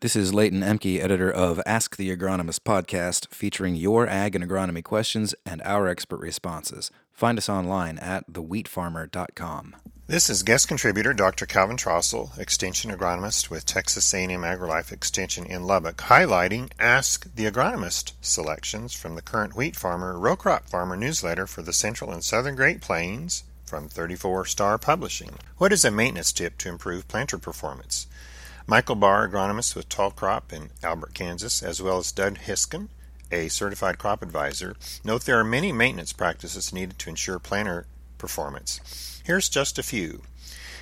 This is Leighton Emke, editor of Ask the Agronomist podcast, featuring your ag and agronomy questions and our expert responses. Find us online at thewheatfarmer.com. This is guest contributor Dr. Calvin Trostle, extension agronomist with Texas A&M AgriLife Extension in Lubbock, highlighting Ask the Agronomist selections from the current wheat farmer, row crop farmer newsletter for the Central and Southern Great Plains from 34 Star Publishing. What is a maintenance tip to improve planter performance? Michael Barr, agronomist with Tall Crop in Albert, Kansas, as well as Doug Hiskin, a certified crop advisor, note there are many maintenance practices needed to ensure planter performance. Here's just a few.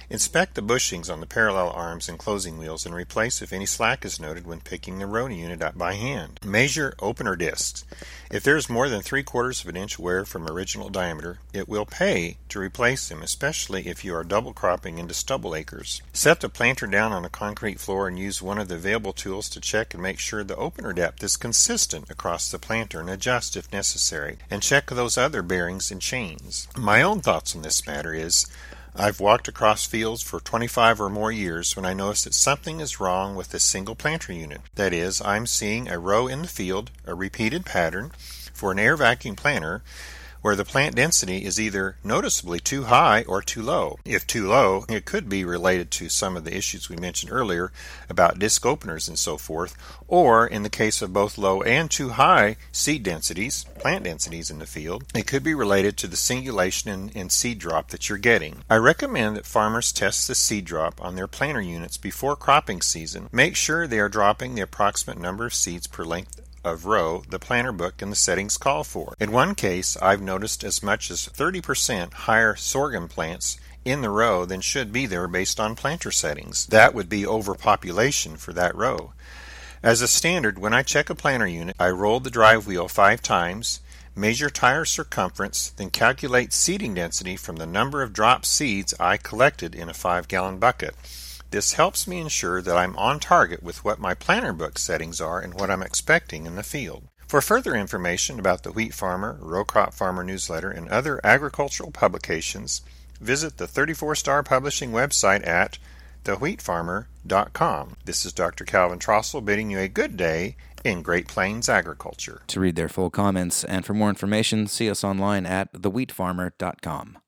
Inspect the bushings on the parallel arms and closing wheels and replace if any slack is noted when picking the row unit up by hand. Measure opener discs. If there is more than three quarters of an inch wear from original diameter, it will pay to replace them, especially if you are double cropping into stubble acres. Set the planter down on a concrete floor and use one of the available tools to check and make sure the opener depth is consistent across the planter and adjust if necessary, and check those other bearings and chains. My own thoughts on this matter is I've walked across fields for 25 or more years when I notice that something is wrong with a single planter unit. That is, I'm seeing a row in the field, a repeated pattern, for an air vacuum planter where the plant density is either noticeably too high or too low. If too low, it could be related to some of the issues we mentioned earlier about disc openers and so forth, or in the case of both low and too high seed densities, plant densities in the field, it could be related to the singulation and, and seed drop that you're getting. I recommend that farmers test the seed drop on their planter units before cropping season. Make sure they are dropping the approximate number of seeds per length of row the planter book and the settings call for. In one case, I've noticed as much as 30% higher sorghum plants in the row than should be there based on planter settings. That would be overpopulation for that row. As a standard, when I check a planter unit, I roll the drive wheel five times, measure tire circumference, then calculate seeding density from the number of dropped seeds I collected in a 5 gallon bucket. This helps me ensure that I'm on target with what my planter book settings are and what I'm expecting in the field. For further information about the Wheat Farmer, Row Crop Farmer newsletter, and other agricultural publications, visit the 34 Star Publishing website at thewheatfarmer.com. This is Dr. Calvin Trostle bidding you a good day in Great Plains agriculture. To read their full comments and for more information, see us online at thewheatfarmer.com.